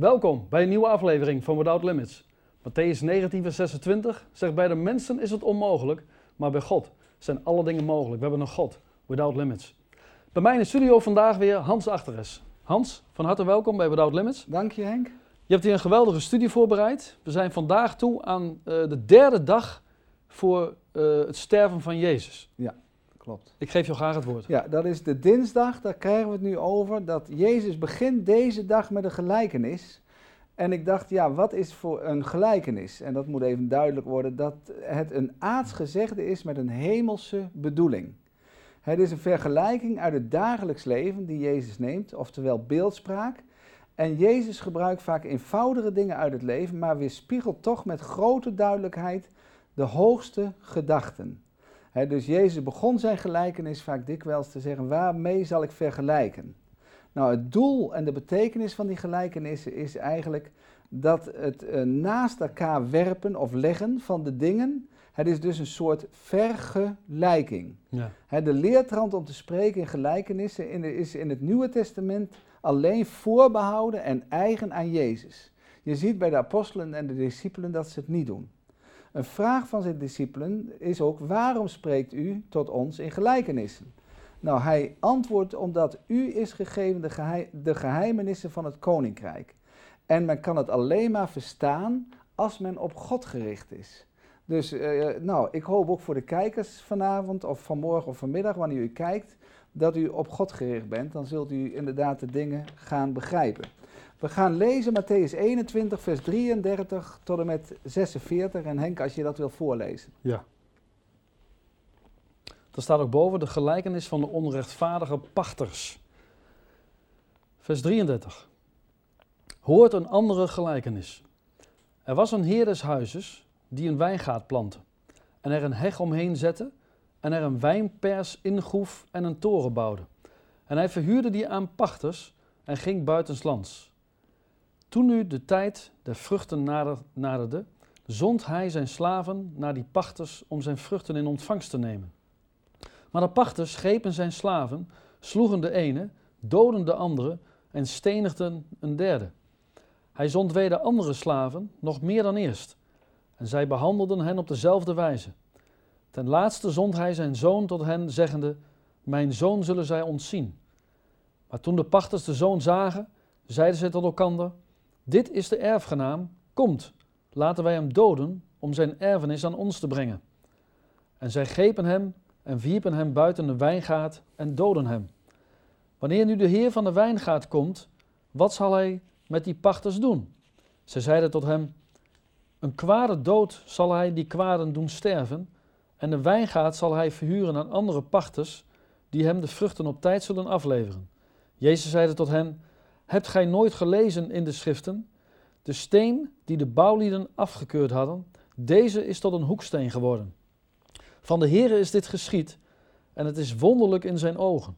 Welkom bij een nieuwe aflevering van Without Limits. Matthäus 19, vers 26 zegt: Bij de mensen is het onmogelijk, maar bij God zijn alle dingen mogelijk. We hebben een God, Without Limits. Bij mij in de studio vandaag weer Hans Achteres. Hans, van harte welkom bij Without Limits. Dank je Henk. Je hebt hier een geweldige studie voorbereid. We zijn vandaag toe aan uh, de derde dag voor uh, het sterven van Jezus. Ja, klopt. Ik geef jou graag het woord. Ja, dat is de dinsdag, daar krijgen we het nu over. Dat Jezus begint deze dag met een gelijkenis. En ik dacht, ja, wat is voor een gelijkenis? En dat moet even duidelijk worden, dat het een aardsgezegde is met een hemelse bedoeling. Het is een vergelijking uit het dagelijks leven die Jezus neemt, oftewel beeldspraak. En Jezus gebruikt vaak eenvoudige dingen uit het leven, maar weerspiegelt toch met grote duidelijkheid de hoogste gedachten. Dus Jezus begon zijn gelijkenis vaak dikwijls te zeggen, waarmee zal ik vergelijken? Nou, het doel en de betekenis van die gelijkenissen is eigenlijk dat het uh, naast elkaar werpen of leggen van de dingen, het is dus een soort vergelijking. Ja. de leertrand om te spreken in gelijkenissen in is in het Nieuwe Testament alleen voorbehouden en eigen aan Jezus. Je ziet bij de apostelen en de discipelen dat ze het niet doen. Een vraag van zijn discipelen is ook: waarom spreekt u tot ons in gelijkenissen? Nou, hij antwoordt omdat u is gegeven de, geheim, de geheimenissen van het koninkrijk. En men kan het alleen maar verstaan als men op God gericht is. Dus uh, nou, ik hoop ook voor de kijkers vanavond of vanmorgen of vanmiddag, wanneer u kijkt, dat u op God gericht bent. Dan zult u inderdaad de dingen gaan begrijpen. We gaan lezen Matthäus 21, vers 33 tot en met 46. En Henk, als je dat wil voorlezen. Ja. Er staat ook boven de gelijkenis van de onrechtvaardige pachters. Vers 33. Hoort een andere gelijkenis. Er was een heer des huizes die een wijngaard plantte en er een heg omheen zette en er een wijnpers ingroef en een toren bouwde. En hij verhuurde die aan pachters en ging buitenslands. Toen nu de tijd der vruchten naderde, zond hij zijn slaven naar die pachters om zijn vruchten in ontvangst te nemen. Maar de pachters grepen zijn slaven, sloegen de ene, doden de andere en stenigden een derde. Hij zond weder andere slaven, nog meer dan eerst, en zij behandelden hen op dezelfde wijze. Ten laatste zond hij zijn zoon tot hen, zeggende: Mijn zoon zullen zij ontzien. Maar toen de pachters de zoon zagen, zeiden zij tot elkander: Dit is de erfgenaam, komt, laten wij hem doden om zijn erfenis aan ons te brengen. En zij grepen hem en wierpen hem buiten de wijngaard en doden hem. Wanneer nu de heer van de wijngaard komt, wat zal hij met die pachters doen? Zij zeiden tot hem: Een kwade dood zal hij die kwaden doen sterven, en de wijngaard zal hij verhuren aan andere pachters, die hem de vruchten op tijd zullen afleveren. Jezus zeide tot hen: Hebt gij nooit gelezen in de schriften? De steen die de bouwlieden afgekeurd hadden, deze is tot een hoeksteen geworden. Van de Heere is dit geschied, en het is wonderlijk in zijn ogen.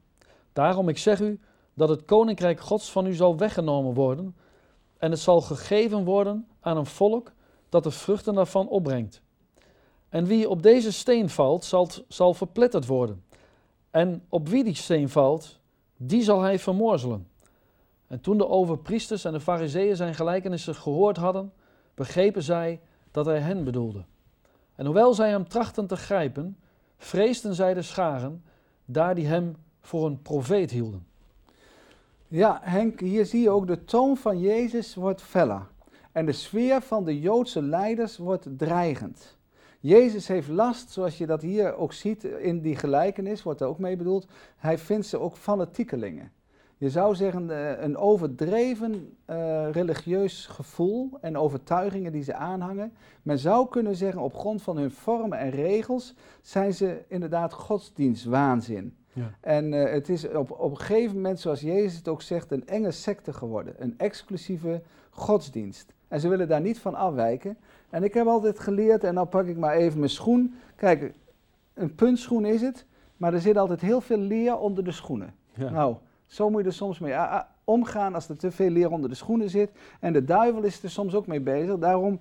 Daarom ik zeg u dat het koninkrijk Gods van u zal weggenomen worden, en het zal gegeven worden aan een volk dat de vruchten daarvan opbrengt. En wie op deze steen valt, zal, zal verpletterd worden. En op wie die steen valt, die zal hij vermorzelen. En toen de overpriesters en de fariseeën zijn gelijkenissen gehoord hadden, begrepen zij dat hij hen bedoelde. En hoewel zij hem trachten te grijpen, vreesden zij de scharen, daar die hem voor een profeet hielden. Ja, Henk, hier zie je ook de toon van Jezus wordt feller. En de sfeer van de Joodse leiders wordt dreigend. Jezus heeft last, zoals je dat hier ook ziet in die gelijkenis, wordt er ook mee bedoeld. Hij vindt ze ook fanatiekelingen je zou zeggen, eh, een overdreven uh, religieus gevoel en overtuigingen die ze aanhangen. Men zou kunnen zeggen, op grond van hun vormen en regels zijn ze inderdaad godsdienstwaanzin. Ja. En uh, het is op, op een gegeven moment, zoals Jezus het ook zegt, een enge secte geworden. Een exclusieve godsdienst. En ze willen daar niet van afwijken. En ik heb altijd geleerd, en dan pak ik maar even mijn schoen. Kijk, een puntschoen is het, maar er zit altijd heel veel leer onder de schoenen. Ja. Nou, zo moet je er soms mee ah, ah, omgaan als er te veel leer onder de schoenen zit. En de duivel is er soms ook mee bezig. Daarom,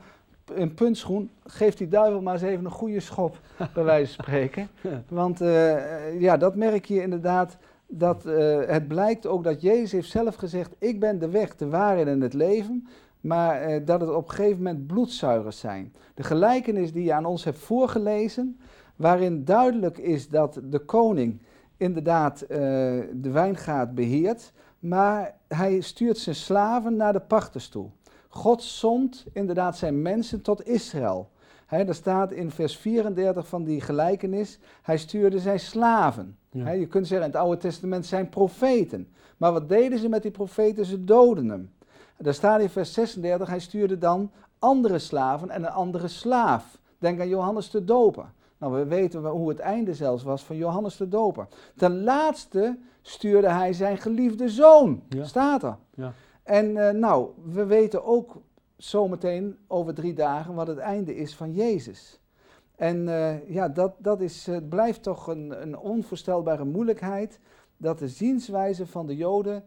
een puntschoen, geeft die duivel maar eens even een goede schop, bij wijze van spreken. Want uh, ja, dat merk je inderdaad. dat uh, het blijkt ook dat Jezus heeft zelf gezegd, ik ben de weg, de waarheid en het leven, maar uh, dat het op een gegeven moment bloedzuigers zijn. De gelijkenis die je aan ons hebt voorgelezen, waarin duidelijk is dat de koning inderdaad uh, de wijngaard beheert, maar hij stuurt zijn slaven naar de pachters toe. God zond inderdaad zijn mensen tot Israël. He, er staat in vers 34 van die gelijkenis, hij stuurde zijn slaven. je kunt zeggen in het Oude Testament zijn profeten. Maar wat deden ze met die profeten? Ze doden hem. Daar staat in vers 36, hij stuurde dan andere slaven en een andere slaaf. Denk aan Johannes de Doper. Nou, we weten hoe het einde zelfs was van Johannes de Doper. Ten laatste stuurde hij zijn geliefde zoon, staat er. Ja. En uh, nou, we weten ook zometeen over drie dagen wat het einde is van Jezus. En uh, ja, dat, dat is, uh, blijft toch een, een onvoorstelbare moeilijkheid. Dat de zienswijze van de Joden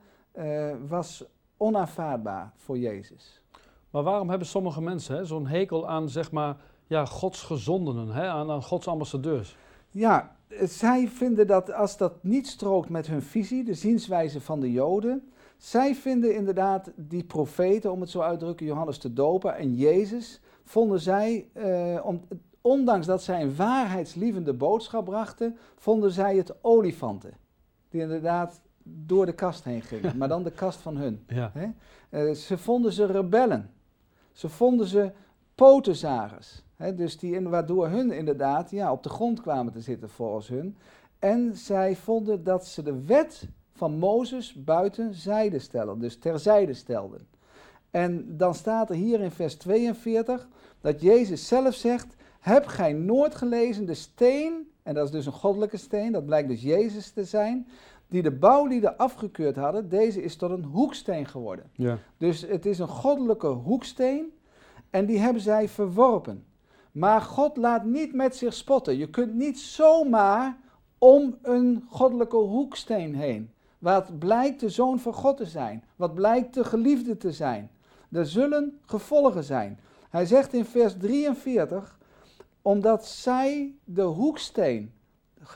was onaanvaardbaar voor Jezus. Maar waarom hebben sommige mensen zo'n hekel aan, zeg maar, ja, Gods gezondenen, hè, aan, aan Gods ambassadeurs? Ja, zij vinden dat als dat niet strookt met hun visie, de zienswijze van de Joden, zij vinden inderdaad die profeten, om het zo uit te drukken, Johannes de Doper en Jezus, vonden zij, eh, om, ondanks dat zij een waarheidslievende boodschap brachten, vonden zij het olifanten. Die inderdaad door de kast heen gingen, maar dan de kast van hun. Ja. Hè? Uh, ze vonden ze rebellen. Ze vonden ze potenzagers. Dus die waardoor hun inderdaad ja, op de grond kwamen te zitten volgens hun. En zij vonden dat ze de wet van Mozes buiten zijde stellen, dus terzijde stelden. En dan staat er hier in vers 42 dat Jezus zelf zegt: Heb gij nooit gelezen de steen, en dat is dus een goddelijke steen, dat blijkt dus Jezus te zijn, die de bouwlieden afgekeurd hadden, deze is tot een hoeksteen geworden. Ja. Dus het is een goddelijke hoeksteen en die hebben zij verworpen. Maar God laat niet met zich spotten. Je kunt niet zomaar om een goddelijke hoeksteen heen. Wat blijkt de zoon van God te zijn? Wat blijkt de geliefde te zijn? Er zullen gevolgen zijn. Hij zegt in vers 43, omdat zij de hoeksteen,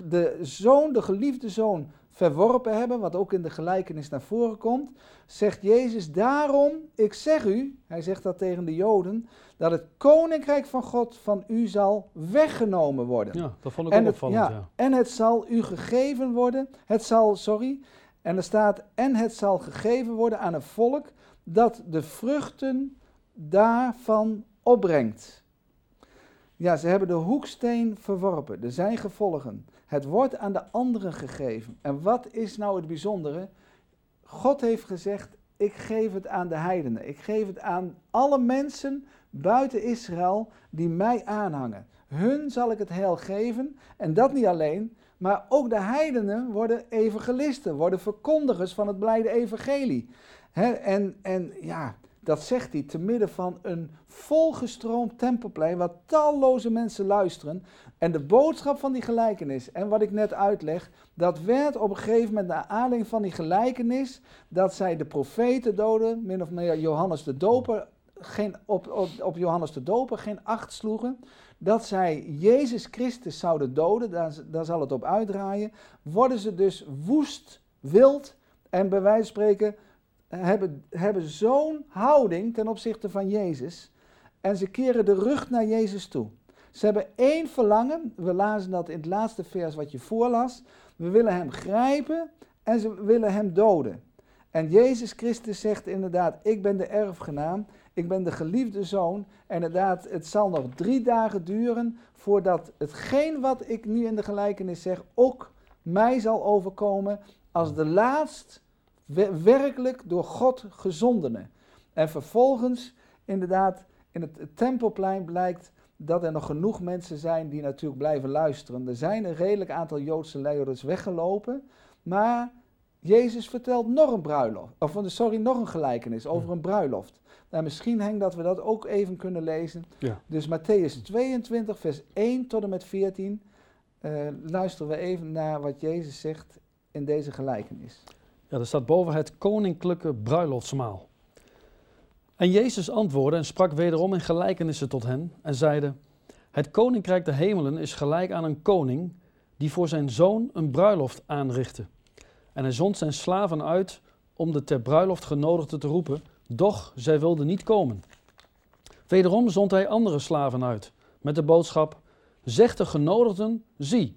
de zoon, de geliefde zoon, verworpen hebben, wat ook in de gelijkenis naar voren komt, zegt Jezus daarom, ik zeg u, hij zegt dat tegen de Joden, dat het koninkrijk van God van u zal weggenomen worden. Ja, dat vond ik en ook opvallend. Ja, ja. En het zal u gegeven worden, het zal, sorry, en er staat, en het zal gegeven worden aan een volk dat de vruchten daarvan opbrengt. Ja, ze hebben de hoeksteen verworpen. Er zijn gevolgen. Het wordt aan de anderen gegeven. En wat is nou het bijzondere? God heeft gezegd, ik geef het aan de heidenen. Ik geef het aan alle mensen buiten Israël die mij aanhangen. Hun zal ik het heil geven. En dat niet alleen, maar ook de heidenen worden evangelisten, worden verkondigers van het blijde evangelie. en, en ja, dat zegt hij te midden van een volgestroomd tempelplein waar talloze mensen luisteren. En de boodschap van die gelijkenis, en wat ik net uitleg, dat werd op een gegeven moment naar aanleiding van die gelijkenis, dat zij de profeten doden, min of meer Johannes de Doper, geen, op, op, op Johannes de Doper geen acht sloegen dat zij Jezus Christus zouden doden, daar, daar zal het op uitdraaien, worden ze dus woest, wild en bij wijze van spreken hebben, hebben zo'n houding ten opzichte van Jezus en ze keren de rug naar Jezus toe. Ze hebben één verlangen, we lazen dat in het laatste vers wat je voorlas, we willen hem grijpen en ze willen hem doden. En Jezus Christus zegt inderdaad, ik ben de erfgenaam ik ben de geliefde zoon. En inderdaad, het zal nog drie dagen duren voordat hetgeen wat ik nu in de gelijkenis zeg ook mij zal overkomen als de laatst werkelijk door God gezondene. En vervolgens, inderdaad, in het tempelplein blijkt dat er nog genoeg mensen zijn die natuurlijk blijven luisteren. Er zijn een redelijk aantal Joodse leiders weggelopen, maar Jezus vertelt nog een bruiloft, of sorry, nog een gelijkenis over een bruiloft. Nou, misschien Henk dat we dat ook even kunnen lezen. Ja. Dus Matthäus 22, vers 1 tot en met 14. Uh, eh, luisteren we even naar wat Jezus zegt in deze gelijkenis. Ja, er staat boven het koninklijke bruiloftsmaal. En Jezus antwoordde en sprak wederom in gelijkenissen tot hen en zeide: Het koninkrijk der hemelen is gelijk aan een koning die voor zijn zoon een bruiloft aanrichtte En hij zond zijn slaven uit om de ter bruiloft genodigden te roepen, doch zij wilden niet komen. Wederom zond hij andere slaven uit, met de boodschap, zeg de genodigden, zie,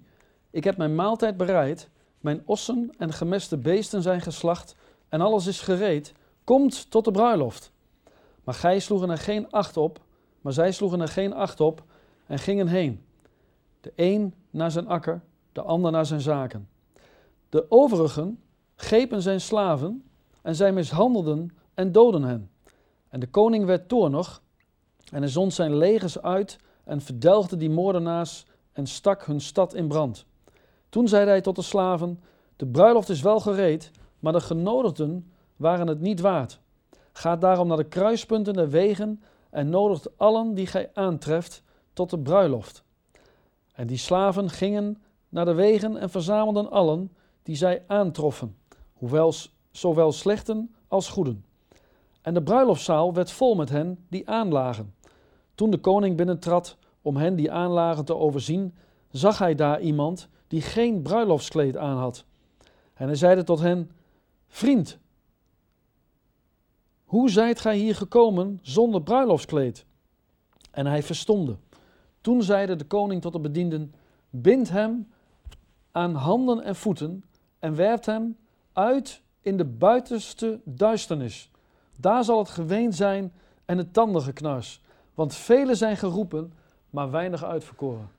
ik heb mijn maaltijd bereid, mijn ossen en gemeste beesten zijn geslacht en alles is gereed, komt tot de bruiloft. Maar gij sloegen er geen acht op, maar zij sloegen er geen acht op en gingen heen. De een naar zijn akker, de ander naar zijn zaken. De overigen grepen zijn slaven en zij mishandelden en doden hen. En de koning werd toornig en hij zond zijn legers uit en verdelgde die moordenaars en stak hun stad in brand. Toen zeide hij tot de slaven: De bruiloft is wel gereed, maar de genodigden waren het niet waard. Ga daarom naar de kruispunten der wegen en nodigt allen die gij aantreft tot de bruiloft. En die slaven gingen naar de wegen en verzamelden allen die zij aantroffen, hoewel zowel slechten als goeden. En de bruiloftszaal werd vol met hen die aanlagen. Toen de koning binnentrad om hen die aanlagen te overzien, zag hij daar iemand die geen bruiloftskleed aan had. En hij zeide tot hen: Vriend, hoe zijt gij hier gekomen zonder bruiloftskleed? En hij verstomde. Toen zeide de koning tot de bedienden: Bind hem aan handen en voeten en werpt hem uit in de buitenste duisternis. Daar zal het geween zijn en het tandengeknars. Want velen zijn geroepen, maar weinig uitverkoren.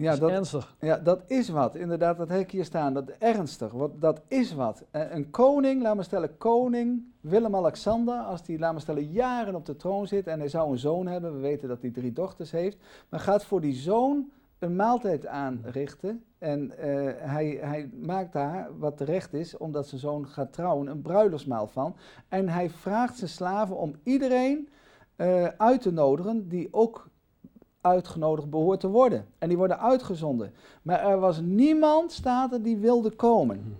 Ja, dat, ernstig. Ja, dat is wat. Inderdaad, dat heb ik hier staan. Dat ernstig. Wat, dat is wat. Eh, een koning, laat me stellen, koning Willem-Alexander, als die, laat me stellen, jaren op de troon zit en hij zou een zoon hebben, we weten dat hij drie dochters heeft, maar gaat voor die zoon een maaltijd aanrichten. En eh, hij, hij maakt daar, wat terecht is, omdat zijn zoon gaat trouwen, een bruiloftsmaal van. En hij vraagt zijn slaven om iedereen uh, uit te nodigen die ook uitgenodigd behoort te worden. En die worden uitgezonden. Maar er was niemand, staat er, die wilde komen.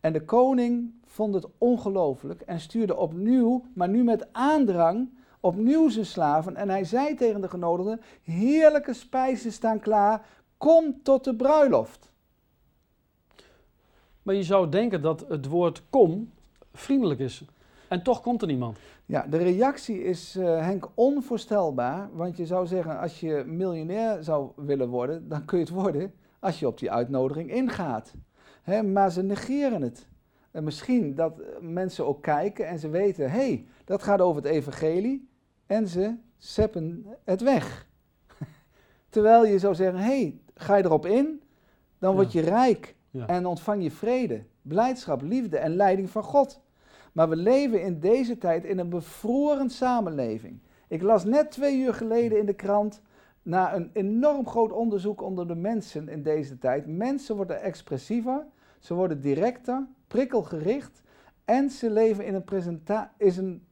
En de koning vond het ongelooflijk en stuurde opnieuw, maar nu met aandrang, opnieuw zijn slaven. En hij zei tegen de genodigden: Heerlijke spijzen staan klaar, kom tot de bruiloft. Maar je zou denken dat het woord kom vriendelijk is. En toch komt er niemand. Ja, de reactie is, uh, Henk, onvoorstelbaar. Want je zou zeggen, als je miljonair zou willen worden, dan kun je het worden als je op die uitnodiging ingaat. Hè, maar ze negeren het. En misschien dat mensen ook kijken en ze weten, hé, hey, dat gaat over het evangelie. En ze zeppen het weg. Terwijl je zou zeggen, hé, hey, ga je erop in, dan word je rijk en ontvang je vrede, blijdschap, liefde en leiding van God. Maar we leven in deze tijd in een bevroren samenleving. Ik las net twee uur geleden in de krant na een enorm groot onderzoek onder de mensen in deze tijd. Mensen worden expressiever, ze worden directer, prikkelgericht en ze leven in een, is een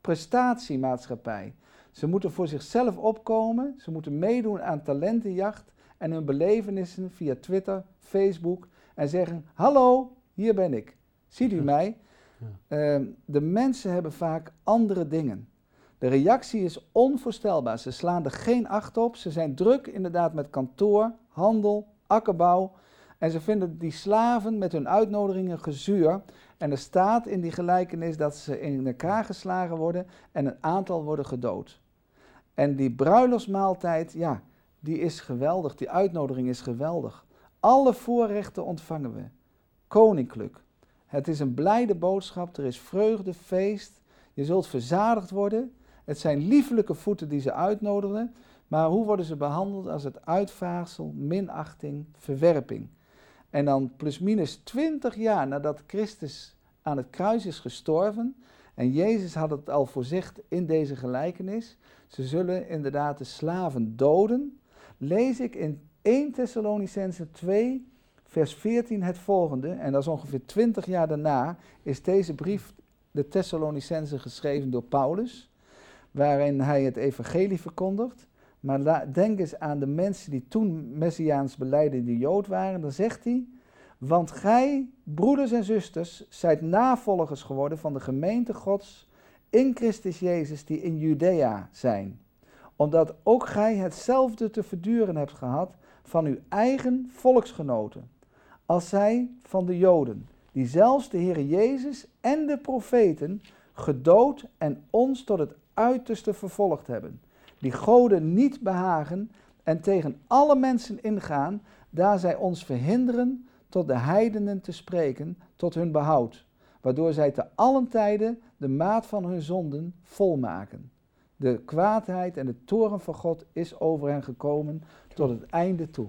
prestatiemaatschappij. Ze moeten voor zichzelf opkomen, ze moeten meedoen aan talentenjacht en hun belevenissen via Twitter, Facebook en zeggen: Hallo, hier ben ik. Ziet u mij? Ehm, de mensen hebben vaak andere dingen. De reactie is onvoorstelbaar. Ze slaan er geen acht op. Ze zijn druk inderdaad met kantoor, handel, akkerbouw. En ze vinden die slaven met hun uitnodigingen gezuur. En er staat in die gelijkenis dat ze in elkaar geslagen worden en een aantal worden gedood. En die bruiloftsmaaltijd, ja, die is geweldig. Die uitnodiging is geweldig. Alle voorrechten ontvangen we. Koninklijk, het is een blijde boodschap, er is vreugde, feest. Je zult verzadigd worden. Het zijn liefelijke voeten die ze uitnodigen. Maar hoe worden ze behandeld als het uitvaagsel, minachting, verwerping? En dan plusminus 20 jaar nadat Christus aan het kruis is gestorven. En Jezus had het al voorzegd in deze gelijkenis. Ze zullen inderdaad de slaven doden. Lees ik in 1 Thessalonicense 2, vers 14 het volgende, en dat is ongeveer 20 jaar daarna, is deze brief de Thessalonicense geschreven door Paulus, waarin hij het evangelie verkondigt. Maar denk eens aan de mensen die toen Messiaans beleidende Jood waren, dan zegt hij, want gij, broeders en zusters, zijt navolgers geworden van de gemeente Gods in Christus Jezus die in Judea zijn. Omdat ook gij hetzelfde te verduren hebt gehad van uw eigen volksgenoten als zij van de Joden, die zelfs de Heer Jezus en de profeten gedood en ons tot het uiterste vervolgd hebben, die goden niet behagen en tegen alle mensen ingaan, daar zij ons verhinderen tot de heidenen te spreken, tot hun behoud, waardoor zij te allen tijden de maat van hun zonden volmaken. De kwaadheid en de toren van God is over hen gekomen tot het einde toe.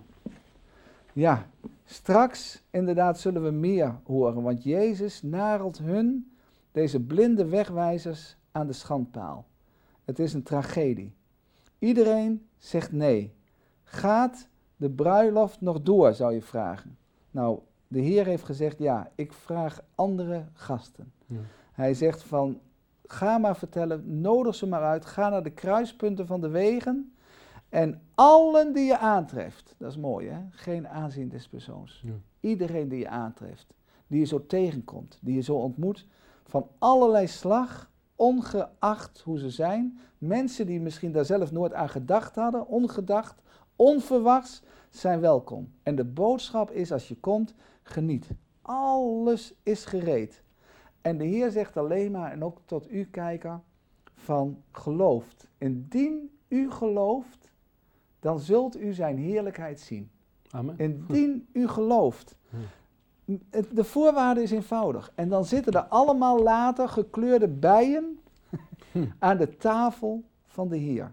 Ja, straks inderdaad zullen we meer horen, want Jezus narelt hun, deze blinde wegwijzers, aan de schandpaal. Het is een tragedie. Iedereen zegt nee. Gaat de bruiloft nog door, zou je vragen. Nou, de Heer heeft gezegd, ja, ik vraag andere gasten. Ja. Hij zegt van, ga maar vertellen, nodig ze maar uit, ga naar de kruispunten van de wegen en allen die je aantreft, dat is mooi hè, geen aanzien des persoons. Ja. Iedereen die je aantreft, die je zo tegenkomt, die je zo ontmoet, van allerlei slag, ongeacht hoe ze zijn, mensen die misschien daar zelf nooit aan gedacht hadden, ongedacht, onverwachts, zijn welkom. En de boodschap is als je komt, geniet. Alles is gereed. En de Heer zegt alleen maar, en ook tot u kijker, van gelooft. Indien u gelooft, dan zult u zijn heerlijkheid zien. Amen. Indien u gelooft. De voorwaarde is eenvoudig. En dan zitten er allemaal later gekleurde bijen aan de tafel van de Heer.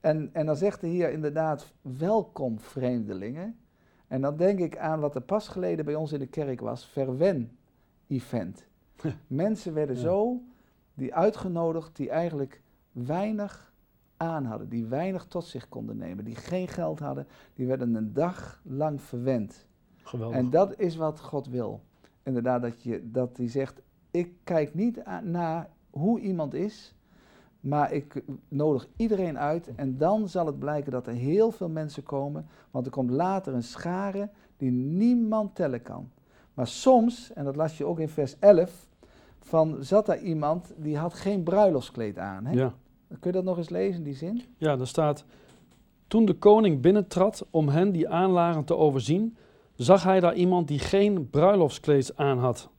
En, en dan zegt de Heer inderdaad, welkom vreemdelingen. En dan denk ik aan wat er pas geleden bij ons in de kerk was, verwen-event. Mensen werden zo, die uitgenodigd, die eigenlijk weinig aan hadden, die weinig tot zich konden nemen, die geen geld hadden, die werden een dag lang verwend. Geweldig. En dat is wat God wil. Inderdaad, dat, je, dat hij zegt, ik kijk niet naar hoe iemand is, maar ik nodig iedereen uit en dan zal het blijken dat er heel veel mensen komen, want er komt later een schare die niemand tellen kan. Maar soms, en dat las je ook in vers 11, van zat daar iemand die had geen bruiloftskleed aan. Hè? Ja. Kun je dat nog eens lezen, die zin? Ja, daar staat, toen de koning binnentrad om hen die aanlagen te overzien, zag hij daar iemand die geen bruiloftskleed aan had.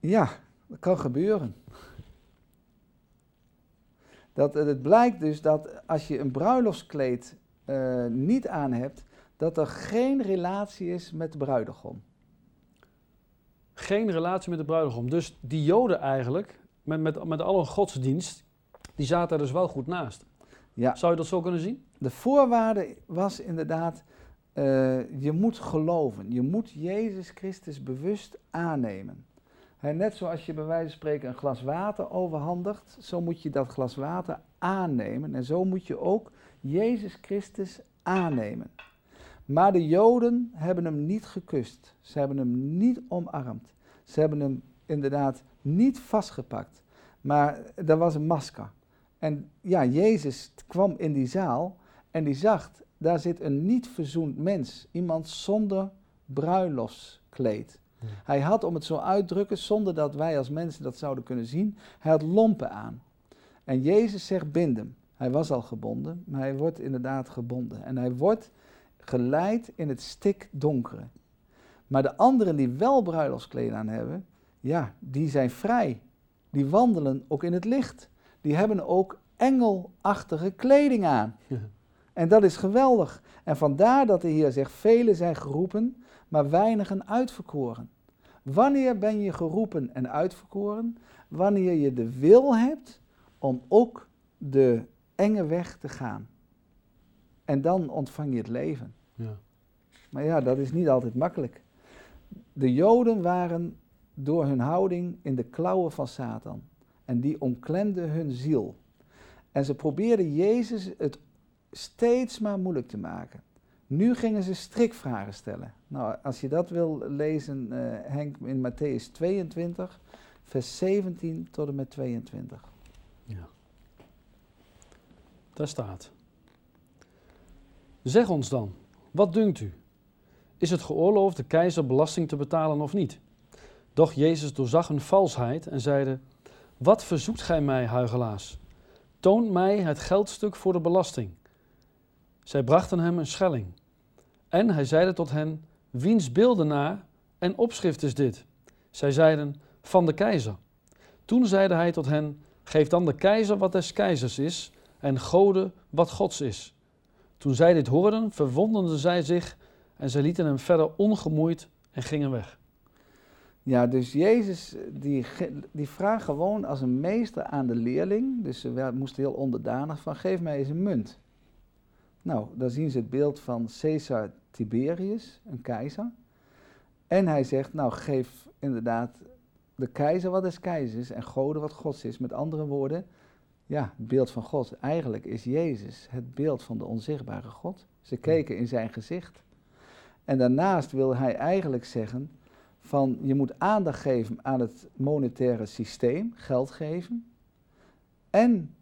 Ja, dat kan gebeuren. Dat, het blijkt dus dat als je een bruiloftskleed uh, niet aan hebt, dat er geen relatie is met de bruidegom. Geen relatie met de bruidegom. Dus die Joden eigenlijk, met, met, met alle godsdienst, die zaten er dus wel goed naast. Ja. Zou je dat zo kunnen zien? De voorwaarde was inderdaad, uh, je moet geloven. Je moet Jezus Christus bewust aannemen net zoals je bij wijze van spreken een glas water overhandigt, zo moet je dat glas water aannemen. En zo moet je ook Jezus Christus aannemen. Maar de Joden hebben hem niet gekust. Ze hebben hem niet omarmd. Ze hebben hem inderdaad niet vastgepakt. Maar er was een masker. En ja, Jezus kwam in die zaal en die zag, daar zit een niet verzoend mens. Iemand zonder bruiloftskleed. Hij had, om het zo uit te drukken, zonder dat wij als mensen dat zouden kunnen zien, hij had lompen aan. En Jezus zegt bind hem. Hij was al gebonden, maar hij wordt inderdaad gebonden. En hij wordt geleid in het stikdonkere. Maar de anderen die wel bruiloftskleden aan hebben, ja, die zijn vrij. Die wandelen ook in het licht. Die hebben ook engelachtige kleding aan. En dat is geweldig. En vandaar dat de Heer zegt, velen zijn geroepen, maar weinigen uitverkoren. Wanneer ben je geroepen en uitverkoren? Wanneer je de wil hebt om ook de enge weg te gaan. En dan ontvang je het leven. Ja. Maar ja, dat is niet altijd makkelijk. De Joden waren door hun houding in de klauwen van Satan. En die omklemde hun ziel. En ze probeerden Jezus het steeds maar moeilijk te maken. Nu gingen ze strikvragen stellen. Nou, als je dat wil lezen, uh, Henk, in Matthäus 22, vers 17 tot en met 22. Ja. Daar staat. Zeg ons dan, wat dunkt u? Is het geoorloofd de keizer belasting te betalen of niet? Doch Jezus doorzag een valsheid en zeide: Wat verzoekt gij mij, huigelaars? Toon mij het geldstuk voor de belasting. Zij brachten hem een schelling. En hij zeide tot hen: Wiens beeldenaar en opschrift is dit? Zij zeiden, van de keizer. Toen zeide hij tot hen, geef dan de keizer wat des keizers is, en Gode wat Gods is. Toen zij dit hoorden, verwonderden zij zich en zij lieten hem verder ongemoeid en gingen weg. Ja, dus Jezus die, die vraagt gewoon als een meester aan de leerling, dus ze moesten heel onderdanig van, geef mij eens een munt. Nou, dan zien ze het beeld van Caesar Tiberius, een keizer. En hij zegt, nou geef inderdaad de keizer wat is keizers en Gode wat Gods is. Met andere woorden, ja, het beeld van God. Eigenlijk is Jezus het beeld van de onzichtbare God. Ze keken in zijn gezicht. En daarnaast wil hij eigenlijk zeggen van je moet aandacht geven aan het monetaire systeem, geld geven, en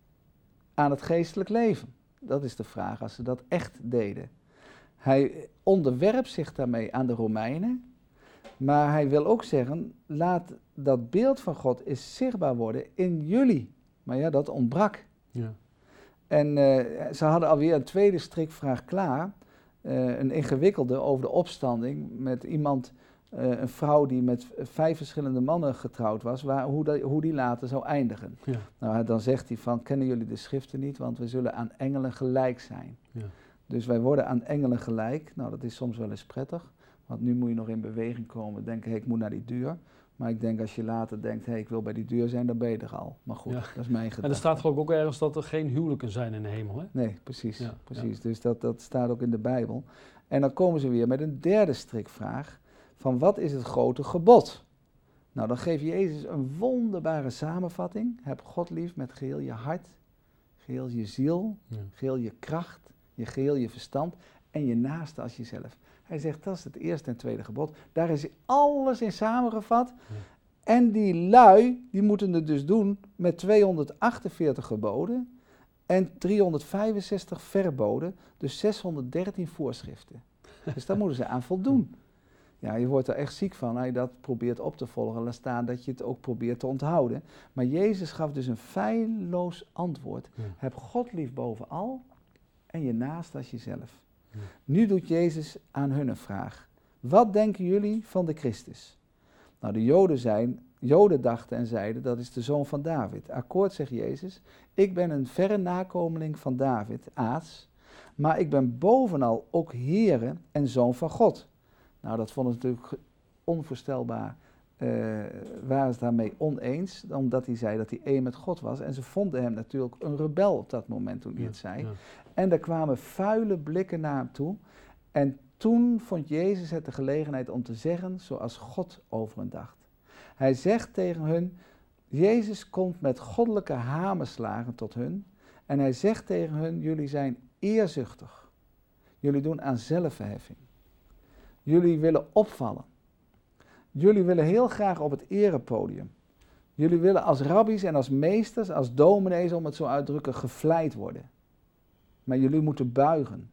aan het geestelijk leven. Dat is de vraag als ze dat echt deden. Hij onderwerpt zich daarmee aan de Romeinen, maar hij wil ook zeggen, laat dat beeld van God eens zichtbaar worden in jullie. Maar ja, dat ontbrak. Ja. En uh, ze hadden alweer een tweede strikvraag klaar. Uh, een ingewikkelde over de opstanding met iemand, uh, een vrouw die met vijf verschillende mannen getrouwd was, waar, hoe, dat, hoe die later zou eindigen. Ja. Nou, dan zegt hij van, kennen jullie de schriften niet, want we zullen aan engelen gelijk zijn. Ja. Dus wij worden aan engelen gelijk. Nou, dat is soms wel eens prettig, want nu moet je nog in beweging komen, denken, hey, ik moet naar die deur. Maar ik denk als je later denkt, hey, ik wil bij die deur zijn, dan ben je er al. Maar goed, dat is mijn gedachte. En er staat geloof ik ook ergens dat er geen huwelijken zijn in de hemel, hè? Nee, precies. precies. Dus dat, dat staat ook in de Bijbel. En dan komen ze weer met een derde strikvraag van wat is het grote gebod? Nou, dan geeft Jezus een wonderbare samenvatting. Heb God lief met geheel je hart, geheel je ziel, geheel je kracht, je geheel je verstand en je naaste als jezelf. Hij zegt, dat is het eerste en tweede gebod. Daar is alles in samengevat. En die lui, die moeten het dus doen met 248 geboden en 365 verboden, dus 613 voorschriften. Dus daar moeten ze aan voldoen. Ja, je wordt er echt ziek van als je dat probeert op te volgen. Laat staan dat je het ook probeert te onthouden. Maar Jezus gaf dus een feilloos antwoord. Heb God lief bovenal en je naast als jezelf. Nu doet Jezus aan hun een vraag. Wat denken jullie van de Christus? Nou, de Joden, zijn, Joden dachten en zeiden, dat is de zoon van David. Akkoord, zegt Jezus, ik ben een verre nakomeling van David, Aas, maar ik ben bovenal ook Here en zoon van God. Nou, dat vonden ze natuurlijk onvoorstelbaar, uh, waren ze daarmee oneens, omdat hij zei dat hij één met God was. En ze vonden hem natuurlijk een rebel op dat moment toen hij het zei. En er kwamen vuile blikken naar hem toe. En toen vond Jezus het de gelegenheid om te zeggen zoals God over hen dacht. Hij zegt tegen hun, Jezus komt met goddelijke hamerslagen tot hun. En hij zegt tegen hun, jullie zijn eerzuchtig. Jullie doen aan zelfverheffing. Jullie willen opvallen. Jullie willen heel graag op het erepodium. Jullie willen als rabbies en als meesters, als dominees, om het zo uitdrukken, gevleid worden. Maar jullie moeten buigen.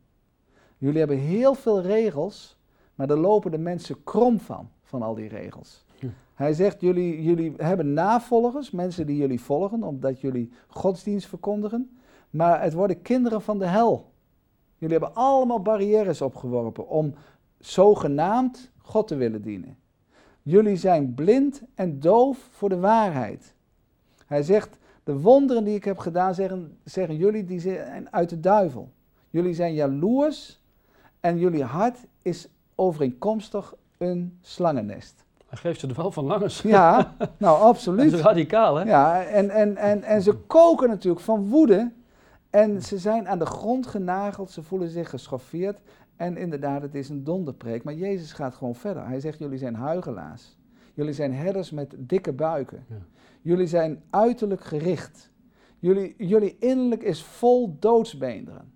Jullie hebben heel veel regels, maar daar lopen de mensen krom van, van al die regels. Hij zegt, jullie, jullie hebben navolgers, mensen die jullie volgen, omdat jullie godsdienst verkondigen, maar het worden kinderen van de hel. Jullie hebben allemaal barrières opgeworpen om zogenaamd God te willen dienen. Jullie zijn blind en doof voor de waarheid. Hij zegt, de wonderen die ik heb gedaan, zeggen, zeggen jullie, die zijn uit de duivel. Jullie zijn jaloers en jullie hart is overeenkomstig een slangennest. Hij geeft ze er wel van langs. Ja, nou absoluut. Dat is radicaal, hè? Ja, en, en, en, en ze koken natuurlijk van woede. En ze zijn aan de grond genageld, ze voelen zich geschoffeerd. En inderdaad, het is een donderpreek. Maar Jezus gaat gewoon verder. Hij zegt, jullie zijn huigelaars. Jullie zijn herders met dikke buiken. Ja. Jullie zijn uiterlijk gericht. Jullie, jullie innerlijk is vol doodsbeenderen.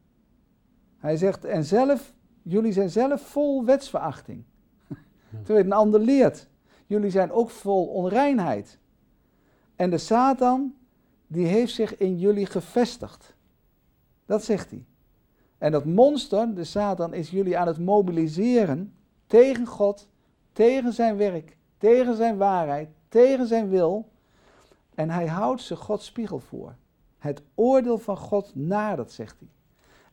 Hij zegt, en zelf, jullie zijn zelf vol wetsverachting. Ja. Terwijl een ander leert. Jullie zijn ook vol onreinheid. En de Satan, die heeft zich in jullie gevestigd. Dat zegt hij. En dat monster, de Satan, is jullie aan het mobiliseren tegen God, tegen zijn werk, tegen zijn waarheid, tegen zijn wil. En hij houdt ze Gods spiegel voor. Het oordeel van God nadert, zegt hij.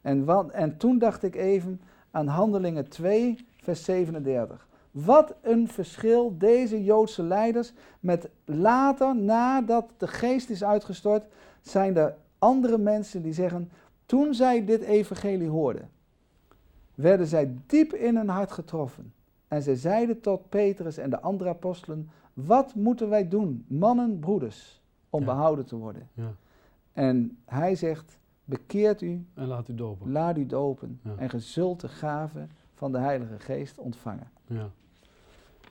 En, wat, en toen dacht ik even aan Handelingen 2, vers 37. Wat een verschil deze Joodse leiders met later, nadat de geest is uitgestort, zijn er andere mensen die zeggen, toen zij dit evangelie hoorden, werden zij diep in hun hart getroffen. En zij zeiden tot Petrus en de andere apostelen, wat moeten wij doen, mannen, broeders, om Ja. behouden te worden? Ja. En hij zegt, bekeert u, En laat u dopen. laat u dopen Ja. en ge zult de gave van de Heilige Geest ontvangen. Ja.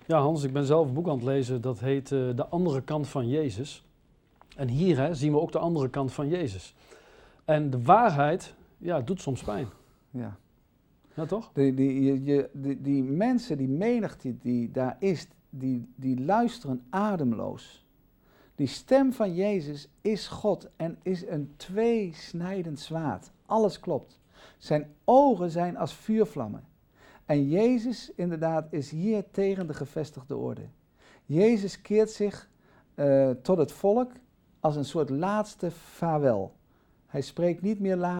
ja, Hans, ik ben zelf een boek aan het lezen dat heet eh, De andere kant van Jezus. En hier hè, zien we ook de andere kant van Jezus. En de waarheid, ja, doet soms pijn. Ja. Ja, toch? Die, die, je, die, die mensen, die menigte die daar is, die, die luisteren ademloos. Die stem van Jezus is God en is een tweesnijdend zwaard. Alles klopt. Zijn ogen zijn als vuurvlammen. En Jezus inderdaad is hier tegen de gevestigde orde. Jezus keert zich eh, tot het volk als een soort laatste vaarwel. Hij spreekt niet meer laat.